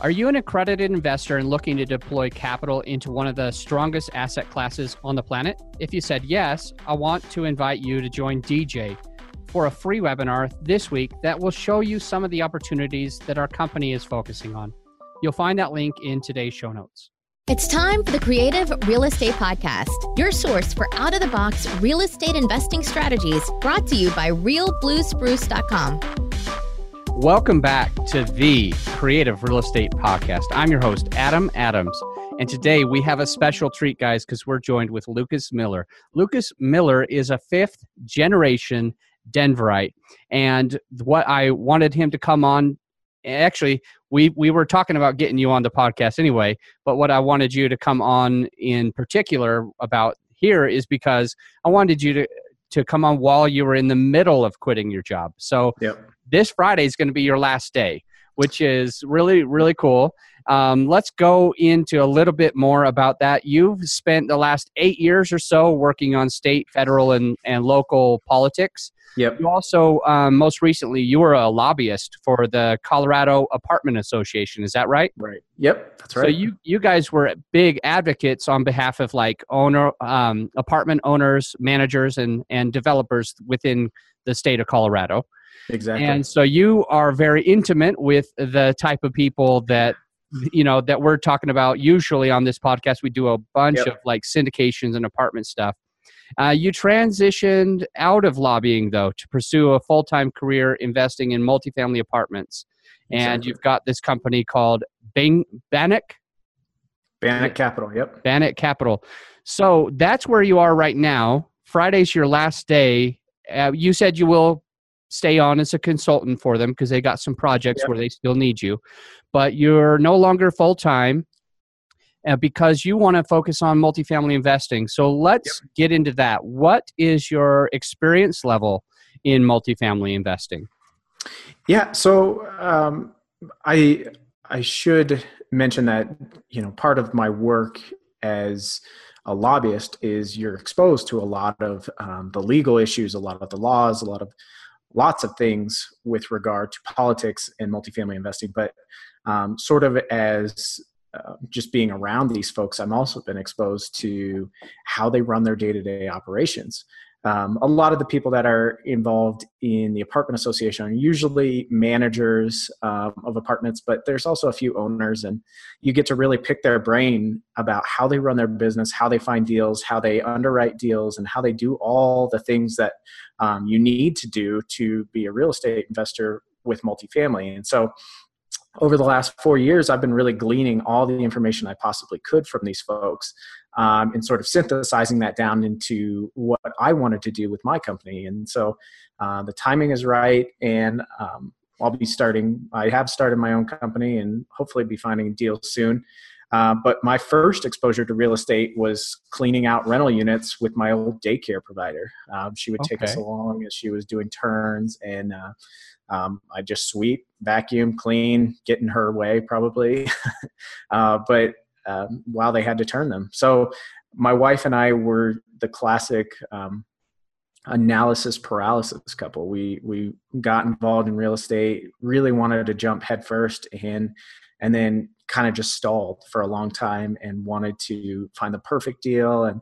Are you an accredited investor and looking to deploy capital into one of the strongest asset classes on the planet? If you said yes, I want to invite you to join DJ for a free webinar this week that will show you some of the opportunities that our company is focusing on. You'll find that link in today's show notes. It's time for the Creative Real Estate Podcast, your source for out of the box real estate investing strategies brought to you by realbluespruce.com. Welcome back to the Creative Real Estate Podcast. I'm your host, Adam Adams. And today we have a special treat, guys, because we're joined with Lucas Miller. Lucas Miller is a fifth generation Denverite. And what I wanted him to come on, actually, we, we were talking about getting you on the podcast anyway, but what I wanted you to come on in particular about here is because I wanted you to to come on while you were in the middle of quitting your job. So yep this Friday is going to be your last day, which is really, really cool. Um, let's go into a little bit more about that. You've spent the last eight years or so working on state, federal, and, and local politics. Yep. You also, um, most recently, you were a lobbyist for the Colorado Apartment Association. Is that right? Right. Yep. That's right. So you you guys were big advocates on behalf of like owner um, apartment owners, managers, and and developers within the state of Colorado. Exactly. And so you are very intimate with the type of people that you know that we're talking about usually on this podcast. We do a bunch yep. of like syndications and apartment stuff. Uh, you transitioned out of lobbying though to pursue a full-time career investing in multifamily apartments. And exactly. you've got this company called Bang, Bannock? Bannock Capital yep. Bannock Capital. So that's where you are right now. Friday's your last day. Uh, you said you will stay on as a consultant for them because they got some projects yep. where they still need you but you're no longer full time uh, because you want to focus on multifamily investing so let's yep. get into that what is your experience level in multifamily investing yeah so um, i i should mention that you know part of my work as a lobbyist is you're exposed to a lot of um, the legal issues a lot of the laws a lot of lots of things with regard to politics and multifamily investing, but um, sort of as uh, just being around these folks, I'm also been exposed to how they run their day to day operations. Um, a lot of the people that are involved in the apartment association are usually managers um, of apartments, but there's also a few owners, and you get to really pick their brain about how they run their business, how they find deals, how they underwrite deals, and how they do all the things that um, you need to do to be a real estate investor with multifamily. And so, over the last four years, I've been really gleaning all the information I possibly could from these folks um, and sort of synthesizing that down into what I wanted to do with my company. And so uh, the timing is right, and um, I'll be starting. I have started my own company, and hopefully be finding deals soon. Uh, but my first exposure to real estate was cleaning out rental units with my old daycare provider. Um, she would take us along as she was doing turns, and uh, um, I just sweep, vacuum, clean, get in her way probably. uh, but um, while they had to turn them. So my wife and I were the classic um, analysis paralysis couple. We we got involved in real estate, really wanted to jump headfirst, and and then kind of just stalled for a long time and wanted to find the perfect deal and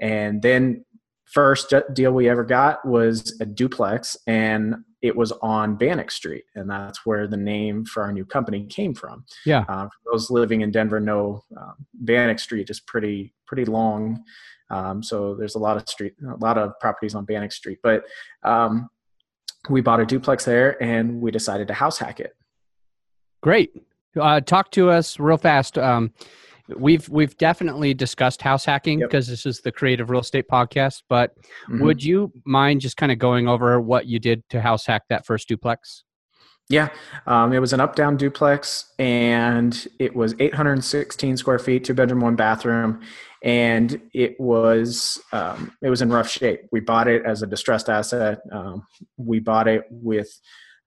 and then first deal we ever got was a duplex and it was on Bannock Street, and that's where the name for our new company came from. Yeah. Uh, for those living in Denver know um, Bannock Street is pretty pretty long, um, so there's a lot of street, a lot of properties on Bannock Street. But um, we bought a duplex there, and we decided to house hack it. Great. Uh, talk to us real fast. Um, we've we've definitely discussed house hacking because yep. this is the creative real estate podcast but mm-hmm. would you mind just kind of going over what you did to house hack that first duplex yeah um, it was an up down duplex and it was 816 square feet two bedroom one bathroom and it was um, it was in rough shape we bought it as a distressed asset um, we bought it with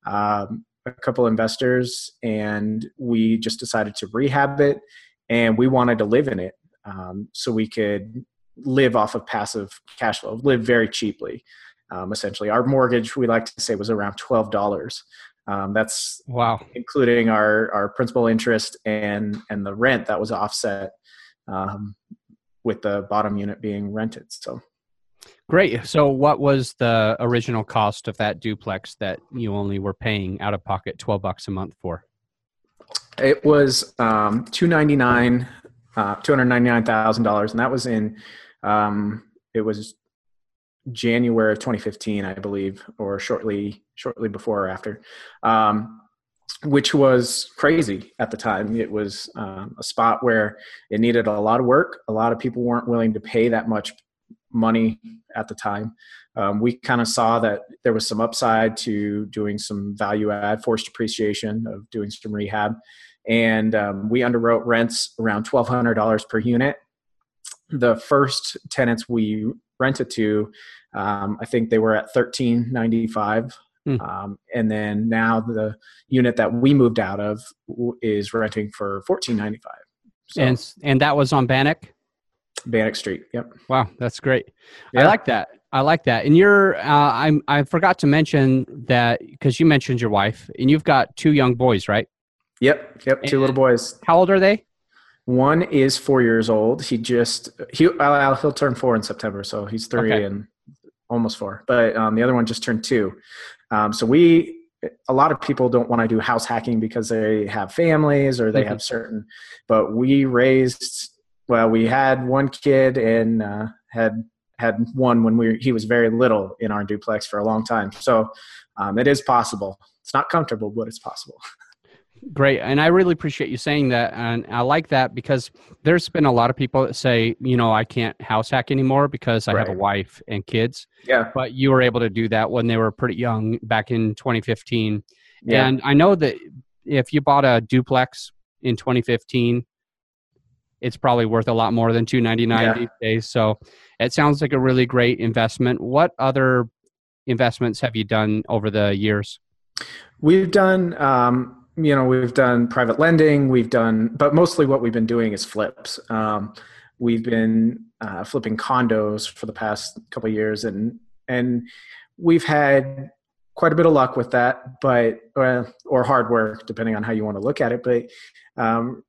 um, a couple investors and we just decided to rehab it and we wanted to live in it um, so we could live off of passive cash flow, live very cheaply. Um, essentially, our mortgage we like to say was around twelve dollars Um, that's wow, including our our principal interest and and the rent that was offset um, with the bottom unit being rented. So great. So, what was the original cost of that duplex that you only were paying out of pocket twelve bucks a month for? It was um, two ninety nine, uh, two hundred ninety nine thousand dollars, and that was in. Um, it was January of 2015, I believe, or shortly shortly before or after, um, which was crazy at the time. It was um, a spot where it needed a lot of work. A lot of people weren't willing to pay that much money at the time. Um, we kind of saw that there was some upside to doing some value add, forced appreciation of doing some rehab, and um, we underwrote rents around twelve hundred dollars per unit. The first tenants we rented to, um, I think they were at thirteen ninety five. Mm. Um, and then now the unit that we moved out of is renting for fourteen ninety five. So, and and that was on Bannock. Bannock Street. Yep. Wow, that's great. Yeah. I like that. I like that. And you're, uh, I'm, I forgot to mention that because you mentioned your wife, and you've got two young boys, right? Yep. Yep. Two and little boys. How old are they? One is four years old. He just he uh, he'll turn four in September, so he's three okay. and almost four. But um, the other one just turned two. Um, so we a lot of people don't want to do house hacking because they have families or they mm-hmm. have certain. But we raised well, we had one kid and uh, had had one when we he was very little in our duplex for a long time. So um, it is possible. It's not comfortable, but it's possible. Great. And I really appreciate you saying that. And I like that because there's been a lot of people that say, you know, I can't house hack anymore because I right. have a wife and kids. Yeah. But you were able to do that when they were pretty young back in 2015. Yeah. And I know that if you bought a duplex in 2015, it's probably worth a lot more than 299 yeah. these days. So it sounds like a really great investment. What other investments have you done over the years? We've done, um, you know, we've done private lending. We've done, but mostly what we've been doing is flips. Um, we've been uh, flipping condos for the past couple years, and and we've had quite a bit of luck with that, but uh, or hard work, depending on how you want to look at it. But um,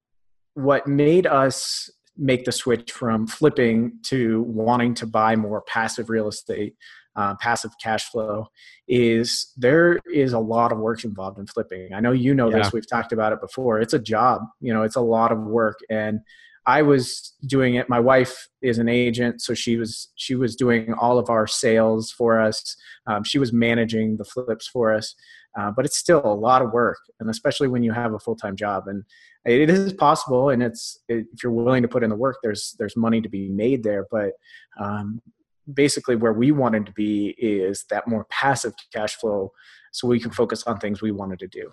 what made us make the switch from flipping to wanting to buy more passive real estate, uh, passive cash flow, is there is a lot of work involved in flipping. I know you know yeah. this. We've talked about it before. It's a job. You know, it's a lot of work, and I was doing it. My wife is an agent, so she was she was doing all of our sales for us. Um, she was managing the flips for us, uh, but it's still a lot of work, and especially when you have a full time job. And it is possible and it's it, if you're willing to put in the work there's there's money to be made there but um, basically where we wanted to be is that more passive cash flow so we can focus on things we wanted to do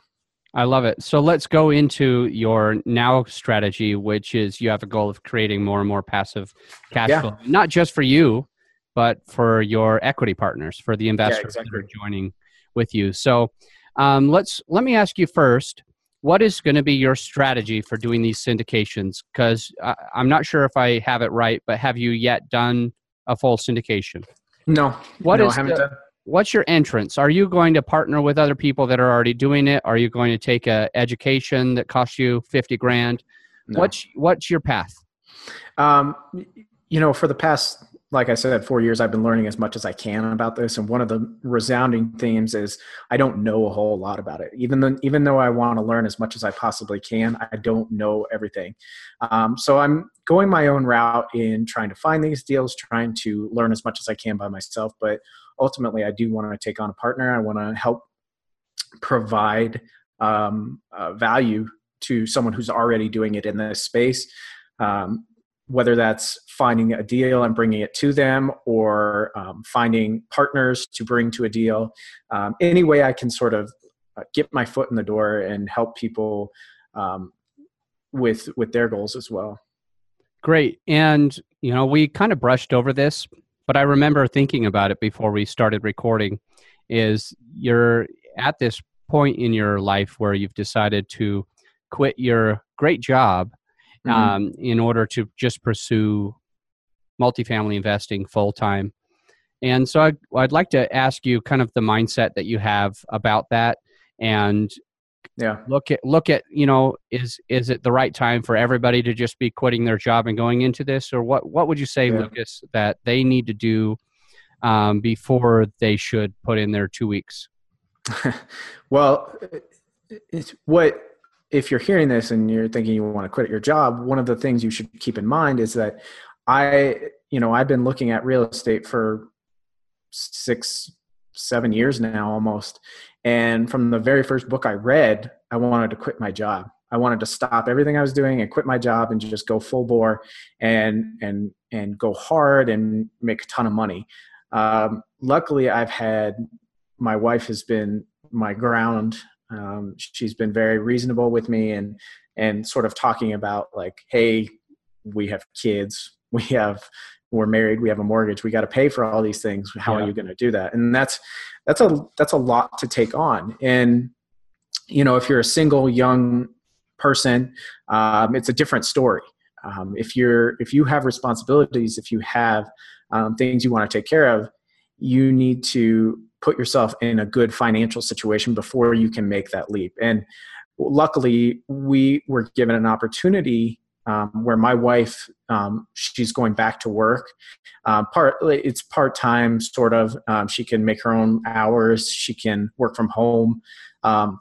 I love it. So let's go into your now strategy, which is you have a goal of creating more and more passive cash yeah. flow, not just for you, but for your equity partners, for the investors yeah, exactly. that are joining with you. So um, let's let me ask you first what is going to be your strategy for doing these syndications? Because I'm not sure if I have it right, but have you yet done a full syndication? No. What no, is the, What's your entrance? Are you going to partner with other people that are already doing it? Are you going to take a education that costs you fifty grand? No. What's what's your path? Um, you know, for the past like I said, four years, I've been learning as much as I can about this. And one of the resounding themes is I don't know a whole lot about it. Even though, even though I want to learn as much as I possibly can, I don't know everything. Um, so I'm going my own route in trying to find these deals, trying to learn as much as I can by myself. But ultimately, I do want to take on a partner. I want to help provide um, uh, value to someone who's already doing it in this space. Um, whether that's finding a deal and bringing it to them or um, finding partners to bring to a deal. Um, any way I can sort of uh, get my foot in the door and help people um, with with their goals as well. Great, and you know we kind of brushed over this, but I remember thinking about it before we started recording. Is you're at this point in your life where you've decided to quit your great job mm-hmm. um, in order to just pursue multifamily investing full time. And so I'd, I'd like to ask you kind of the mindset that you have about that and yeah look at look at you know is is it the right time for everybody to just be quitting their job and going into this or what what would you say Yeah. lucas that they need to do um, before they should put in their two weeks well, it's what if you're hearing this and you're thinking you want to quit your job, one of the things you should keep in mind is that I, you know, I've been looking at real estate for six, seven years now almost. And from the very first book I read, I wanted to quit my job. I wanted to stop everything I was doing and quit my job and just go full bore and and and go hard and make a ton of money. Um, luckily, I've had my wife has been my ground. Um, she's been very reasonable with me and and sort of talking about like, hey, we have kids, we have we're married, we have a mortgage, we got to pay for all these things. How Yeah. are you going to do that? And that's that's a that's a lot to take on. And you know, if you're a single young person, um, it's a different story. Um, if you're if you have responsibilities, if you have um, things you want to take care of, you need to put yourself in a good financial situation before you can make that leap. And luckily, we were given an opportunity um, where my wife um, she's going back to work. Um, part it's part time, sort of. Um, she can make her own hours. She can work from home. Um,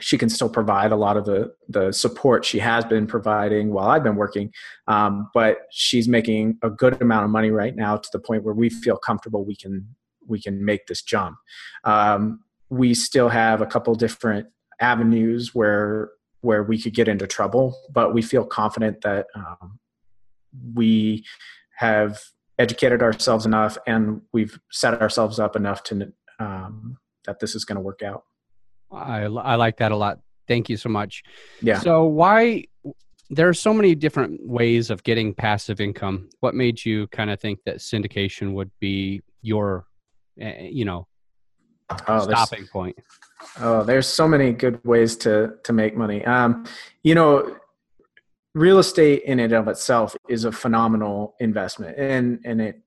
she can still provide a lot of the the support she has been providing while I've been working, um, but she's making a good amount of money right now to the point where we feel comfortable we can we can make this jump. Um, we still have a couple different avenues where where we could get into trouble, but we feel confident that um, we have educated ourselves enough and we've set ourselves up enough to um, that this is going to work out. I, I like that a lot thank you so much Yeah. so why there are so many different ways of getting passive income what made you kind of think that syndication would be your you know Oh, stopping point Oh, there's so many good ways to to make money. Um, you know, real estate in and of itself is a phenomenal investment, and and it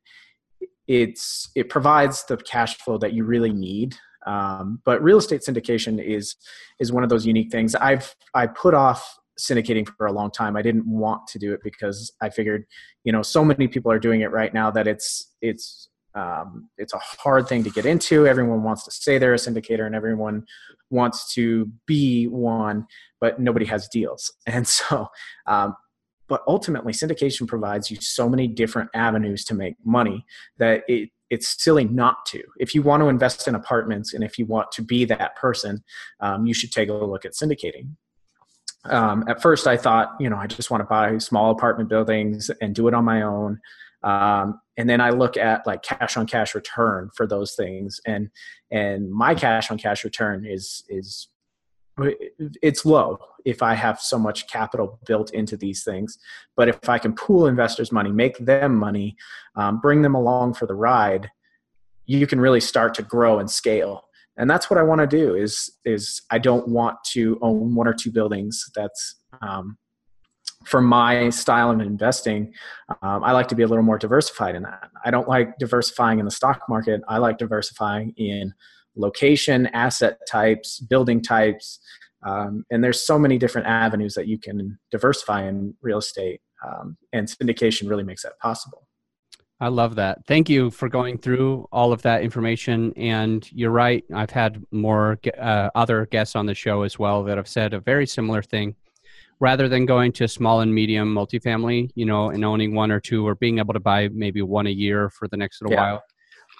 it's it provides the cash flow that you really need. Um, but real estate syndication is is one of those unique things. I've I put off syndicating for a long time. I didn't want to do it because I figured, you know, so many people are doing it right now that it's it's um, it's a hard thing to get into. Everyone wants to say they're a syndicator, and everyone wants to be one, but nobody has deals. And so, um, but ultimately, syndication provides you so many different avenues to make money that it it's silly not to. If you want to invest in apartments and if you want to be that person, um, you should take a look at syndicating. Um, at first, I thought, you know, I just want to buy small apartment buildings and do it on my own. Um, and then I look at like cash on cash return for those things, and and my cash on cash return is is it's low if I have so much capital built into these things. But if I can pool investors' money, make them money, um, bring them along for the ride, you can really start to grow and scale. And that's what I want to do. Is is I don't want to own one or two buildings. That's um, for my style of investing. Um, I like to be a little more diversified in that. I don't like diversifying in the stock market. I like diversifying in location, asset types, building types, um, and there's so many different avenues that you can diversify in real estate. Um, and syndication really makes that possible. I love that. Thank you for going through all of that information. And you're right. I've had more uh, other guests on the show as well that have said a very similar thing. Rather than going to small and medium multifamily, you know, and owning one or two, or being able to buy maybe one a year for the next little Yeah. while,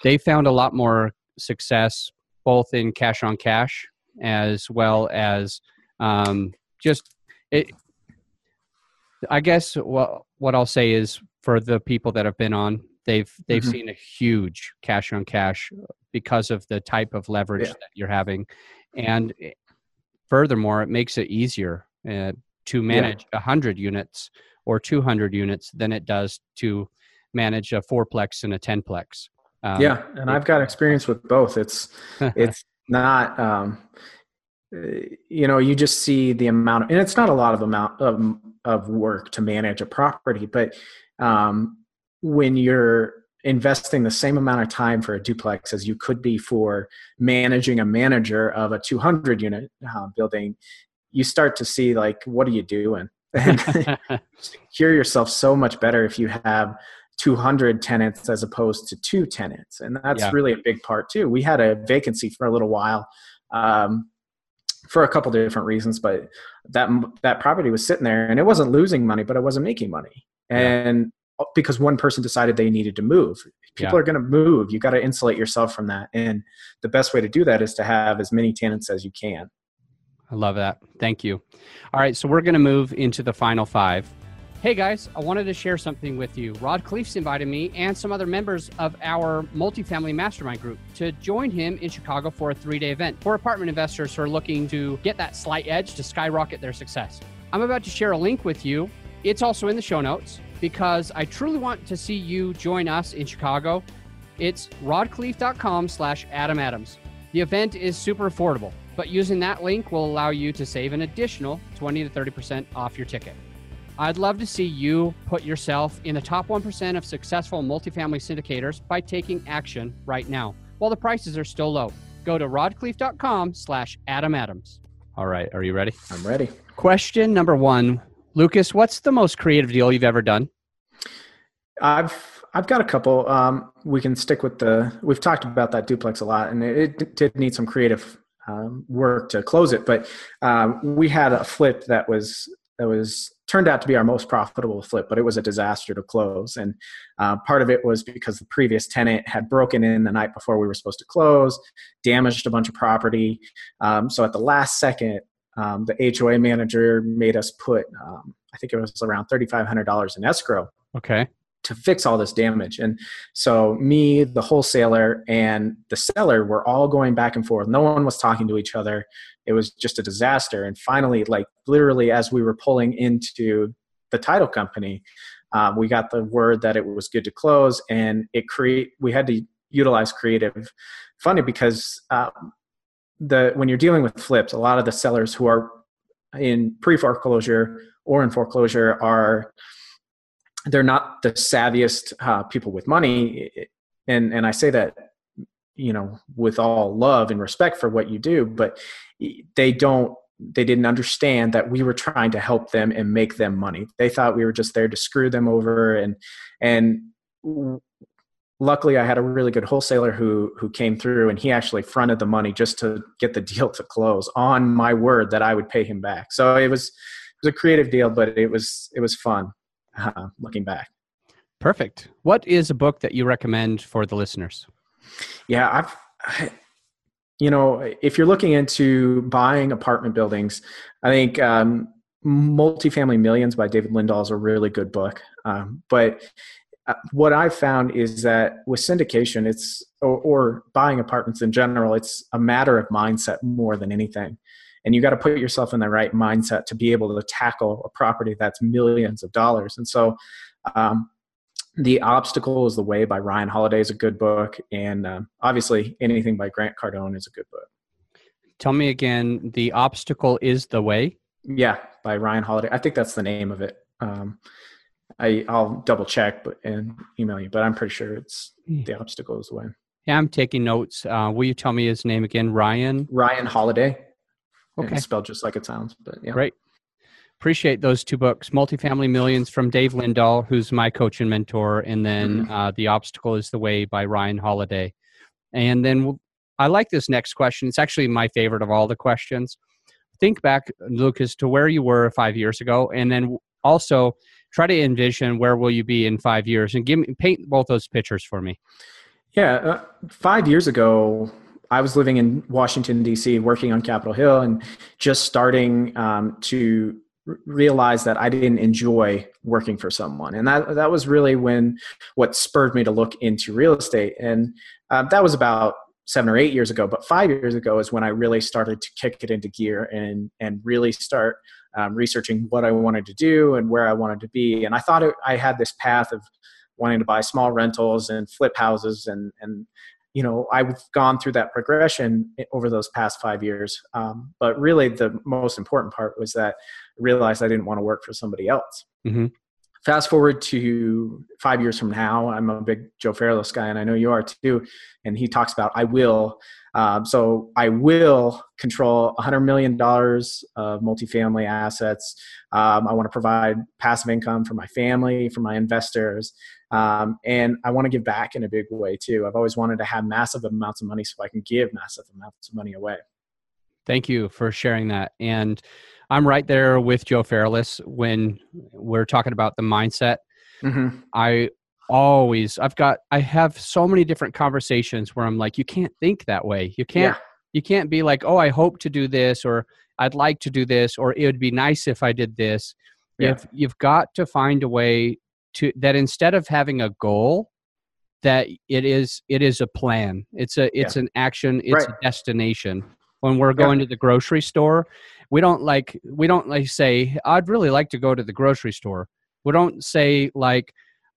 they found a lot more success both in cash on cash as well as um, just it. I guess what what I'll say is for the people that have been on, they've they've Mhm. seen a huge cash on cash because of the type of leverage Yeah. that you're having, and furthermore, it makes it easier uh, to manage a hundred units or two hundred units than it does to manage a fourplex and a tenplex. Um, yeah, and I've got experience with both. It's it's not um, uh, you know you just see the amount and it's not a lot of amount of, of work to manage a property but um, when you're investing the same amount of time for a duplex as you could be for managing a manager of a 200 unit uh, building you start to see like what are you doing? And hear yourself so much better if you have 200 tenants as opposed to two tenants. And that's yeah. really a big part too. We had a vacancy for a little while um, for a couple different reasons but that that property was sitting there and it wasn't losing money but it wasn't making money. And yeah. because one person decided they needed to move. People yeah. are going to move. You got to insulate yourself from that. And the best way to do that is to have as many tenants as you can i love that thank you all right so we're going to move into the final five Hey guys, I wanted to share something with you. Rod Khleif's invited me and some other members of our multifamily mastermind group to join him in Chicago for a three day event for apartment investors who are looking to get that slight edge to skyrocket their success. I'm about to share a link with you. It's also in the show notes because I truly want to see you join us in Chicago. It's rodkhleif.com slash Adam Adams. The event is super affordable, but using that link will allow you to save an additional 20 to 30% off your ticket. I'd love to see you put yourself in the top 1% of successful multifamily syndicators by taking action right now while the prices are still low. Go to rodkhleif.com slash Adam Adams. All right. Are you ready? I'm ready. Question number one. Lucas, what's the most creative deal you've ever done? I've I've got a couple. Um, we can stick with the. We've talked about that duplex a lot, and it, it did need some creative um, work to close it. But um, we had a flip that was that was turned out to be our most profitable flip, but it was a disaster to close. And uh, part of it was because the previous tenant had broken in the night before we were supposed to close, damaged a bunch of property. Um, so at the last second, um, the HOA manager made us put, um, I think it was around $3,500 in escrow. Okay to fix all this damage. And so me, the wholesaler, and the seller were all going back and forth. No one was talking to each other. It was just a disaster. And finally, like literally, as we were pulling into the title company, um, we got the word that it was good to close, and it create. We had to utilize creative funding because um, the when you're dealing with flips, a lot of the sellers who are in pre foreclosure or in foreclosure are they're not the savviest uh, people with money. And and i say that you know with all love and respect for what you do but they don't they didn't understand that we were trying to help them and make them money. They thought we were just there to screw them over. And and luckily i had a really good wholesaler who who came through and he actually fronted the money just to get the deal to close on my word that i would pay him back. So it was it was a creative deal but it was it was fun uh, looking back. Perfect. What is a book that you recommend for the listeners? Yeah, I've, I, you know, if you're looking into buying apartment buildings, I think um, Multifamily Millions by David Lindahl is a really good book. Um, but uh, what I've found is that with syndication, it's or, or, buying apartments in general, it's a matter of mindset more than anything and you got to put yourself in the right mindset to be able to tackle a property that's millions of dollars. And so um, the obstacle is the way by ryan holiday is a good book and um, obviously anything by grant cardone is a good book. Tell me again the obstacle is the way? Yeah by ryan holiday. I think that's the name of it. Um, I, i'll double check but and email you but i'm pretty sure it's hmm. the obstacle is the way. Yeah i'm taking notes. Uh, will you tell me his name again? Ryan? Ryan holiday Okay. It's spelled just like it sounds, but yeah. Great. Appreciate those two books, Multifamily Millions from Dave Lindahl, who's my coach and mentor, and then mm-hmm. uh, The Obstacle is the Way by Ryan Holiday. And then I like this next question. It's actually my favorite of all the questions. Think back, Lucas, to where you were five years ago, and then also try to envision where will you be in five years, and give me paint both those pictures for me. Yeah, uh, five years ago, I was living in Washington D.C. working on Capitol Hill and just starting um, to realize that I didn't enjoy working for someone, and that that was really when what spurred me to look into real estate, and uh, that was about seven or eight years ago. But five years ago is when I really started to kick it into gear and and really start um, researching what I wanted to do and where I wanted to be, and I thought it, I had this path of wanting to buy small rentals and flip houses and and you know i've gone through that progression over those past five years um, but really the most important part was that i realized i didn't want to work for somebody else mm-hmm. Fast forward to five years from now, I'm a big Joe Fairless guy, and I know you are too. And he talks about I will. Um, so I will control $100 million of multifamily assets. Um, I want to provide passive income for my family, for my investors, um, and I want to give back in a big way too. I've always wanted to have massive amounts of money so I can give massive amounts of money away. Thank you for sharing that. And I'm right there with Joe Fairless when we're talking about the mindset. Mm-hmm. I always, I've got, I have so many different conversations where I'm like, you can't think that way. You can't, yeah. you can't be like, oh, I hope to do this, or I'd like to do this, or it would be nice if I did this. Yeah. If you've got to find a way to that instead of having a goal, that it is it is a plan. It's a it's yeah. an action. It's right. a destination. When we're going yeah. to the grocery store, we don't like we don't like say i'd really like to go to the grocery store we don't say like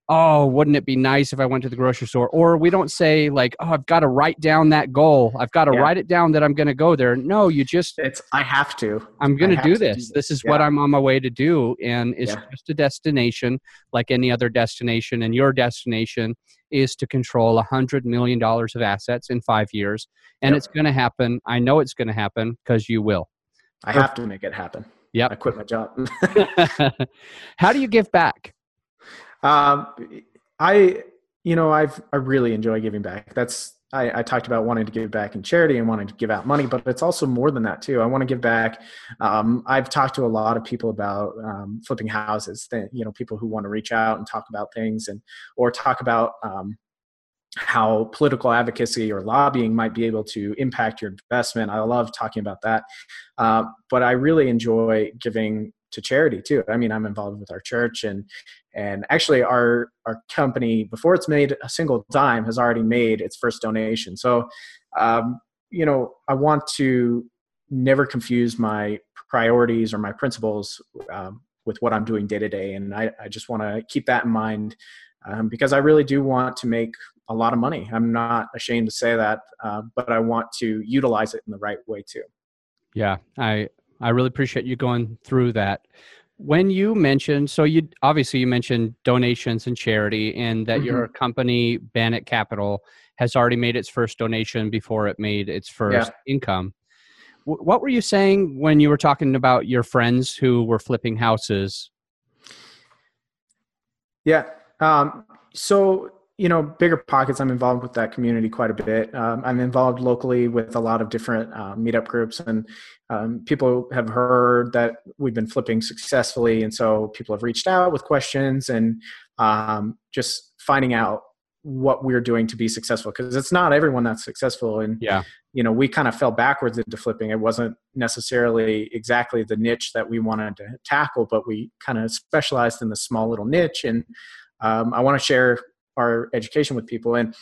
oh wouldn't it be nice if i went to the grocery store or we don't say like oh i've got to write down that goal i've got to yeah. write it down that i'm going to go there no you just it's i have to i'm going to do this this is yeah. what i'm on my way to do and it's yeah. just a destination like any other destination and your destination is to control a hundred million dollars of assets in five years and yep. it's going to happen i know it's going to happen because you will I have to make it happen. Yeah, I quit my job. How do you give back? Um, I, you know, I've I really enjoy giving back. That's I, I, talked about wanting to give back in charity and wanting to give out money, but it's also more than that too. I want to give back. Um, I've talked to a lot of people about um, flipping houses. That, you know, people who want to reach out and talk about things and or talk about um, how political advocacy or lobbying might be able to impact your investment. I love talking about that. Uh, but I really enjoy giving to charity too. I mean, I'm involved with our church and and actually our our company before it's made a single dime has already made its first donation. So, um, you know, I want to never confuse my priorities or my principles um, with what I'm doing day to day, and I, I just want to keep that in mind um, because I really do want to make a lot of money. I'm not ashamed to say that, uh, but I want to utilize it in the right way too. Yeah, I I really appreciate you going through that. When you mentioned, so you obviously you mentioned donations and charity, and that mm-hmm. your company Bannock Capital has already made its first donation before it made its first yeah. income. W- what were you saying when you were talking about your friends who were flipping houses? Yeah. Um, so you know, bigger pockets. I'm involved with that community quite a bit. Um, I'm involved locally with a lot of different uh, meetup groups, and um, people have heard that we've been flipping successfully, and so people have reached out with questions and um, just finding out what we're doing to be successful because it's not everyone that's successful and yeah you know we kind of fell backwards into flipping it wasn't necessarily exactly the niche that we wanted to tackle but we kind of specialized in the small little niche and um, i want to share our education with people. And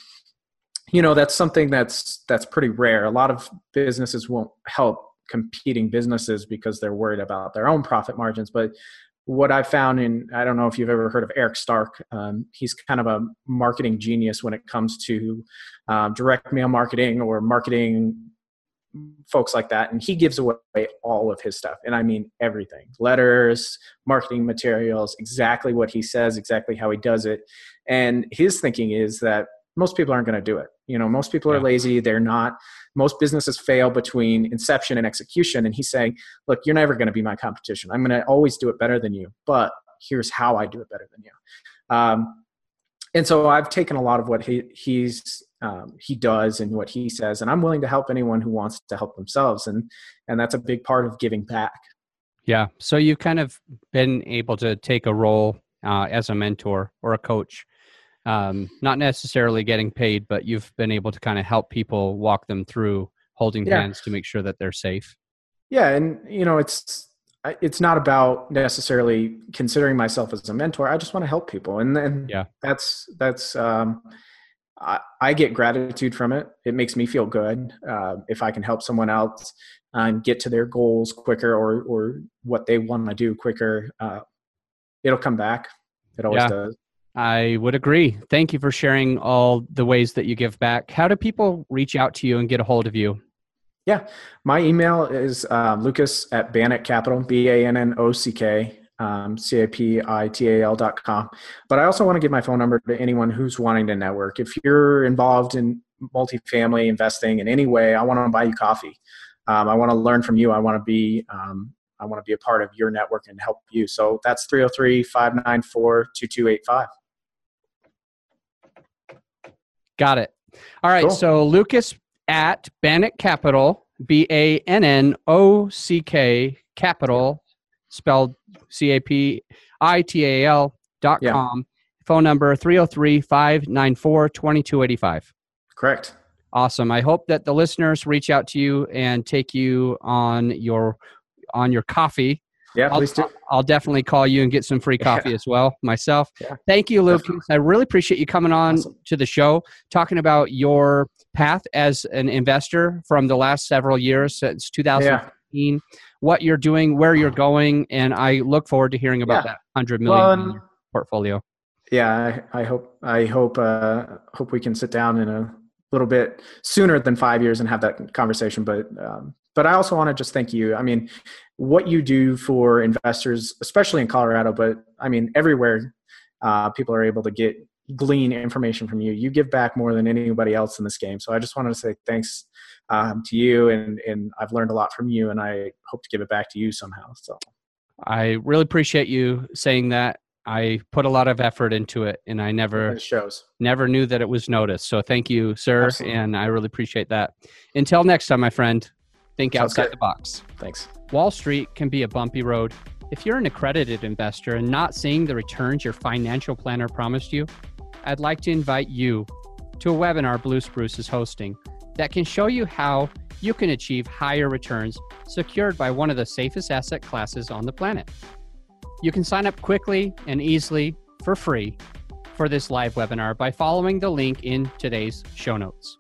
you know that's something that's that's pretty rare. A lot of businesses won't help competing businesses because they're worried about their own profit margins. But what i found in i don't know if you've ever heard of eric stark. Um, he's kind of a marketing genius when it comes to um, direct mail marketing or marketing folks like that and he gives away all of his stuff and i mean everything. Letters marketing materials exactly what he says exactly how he does it. And his thinking is that most people aren't going to do it. You know most people are lazy they're not. Most businesses fail between inception and execution and he's saying look you're never going to be my competition. I'm going to always do it better than you but here's how i do it better than you. Um, and so i've taken a lot of what he, he's um, he does and what he says and i'm willing to help anyone who wants to help themselves and and that's a big part of giving back. Yeah so you've kind of been able to take a role uh, as a mentor or a coach um, not necessarily getting paid but you've been able to kind of help people walk them through holding yeah. hands to make sure that they're safe. Yeah and you know it's it's not about necessarily considering myself as a mentor i just want to help people and then yeah. that's that's um I, I get gratitude from it. It makes me feel good uh, if I can help someone else and uh, get to their goals quicker or or what they want to do quicker. Uh, it'll come back. It always yeah, does. I would agree. Thank you for sharing all the ways that you give back. How do people reach out to you and get a hold of you? Yeah, my email is uh, lucas at Bannock Capital, B A N N O C K um, C-A-P-I-T-A-L.com. But I also want to give my phone number to anyone who's wanting to network. If you're involved in multifamily investing in any way, I want to buy you coffee. Um, I want to learn from you. I want to be um, I want to be a part of your network and help you. So that's 303 594 2285. Got it. All right. Cool. So Lucas at Bannock Capital, B A N N O C K Capital, spelled C A P I T A L dot com. Phone number 303 594 2285. Correct. Awesome. I hope that the listeners reach out to you and take you on your on your coffee. Yeah, I'll, please do. I'll definitely call you and get some free coffee yeah. as well myself. Yeah. Thank you, Lucas. Definitely. I really appreciate you coming on awesome. to the show, talking about your path as an investor from the last several years since 2015, yeah. What you're doing, where you're going, and I look forward to hearing about that hundred million well, portfolio. Yeah, I, I, hope I hope uh, hope we can sit down in a little bit sooner than five years and have that conversation. But um, but I also want to just thank you. I mean, what you do for investors, especially in Colorado, but I mean everywhere, uh, people are able to get glean information from you. You give back more than anybody else in this game. So I just wanted to say thanks um, to you, and and I've learned a lot from you, and I hope to give it back to you somehow. So I really appreciate you saying that. I put a lot of effort into it, and I never shows never knew that it was noticed. So thank you, sir, Absolutely. and I really appreciate that. Until next time, my friend. Think Sounds outside good. the box. Thanks. Wall Street can be a bumpy road. If you're an accredited investor and not seeing the returns your financial planner promised you, I'd like to invite you to a webinar Blue Spruce is hosting that can show you how you can achieve higher returns secured by one of the safest asset classes on the planet. You can sign up quickly and easily for free for this live webinar by following the link in today's show notes.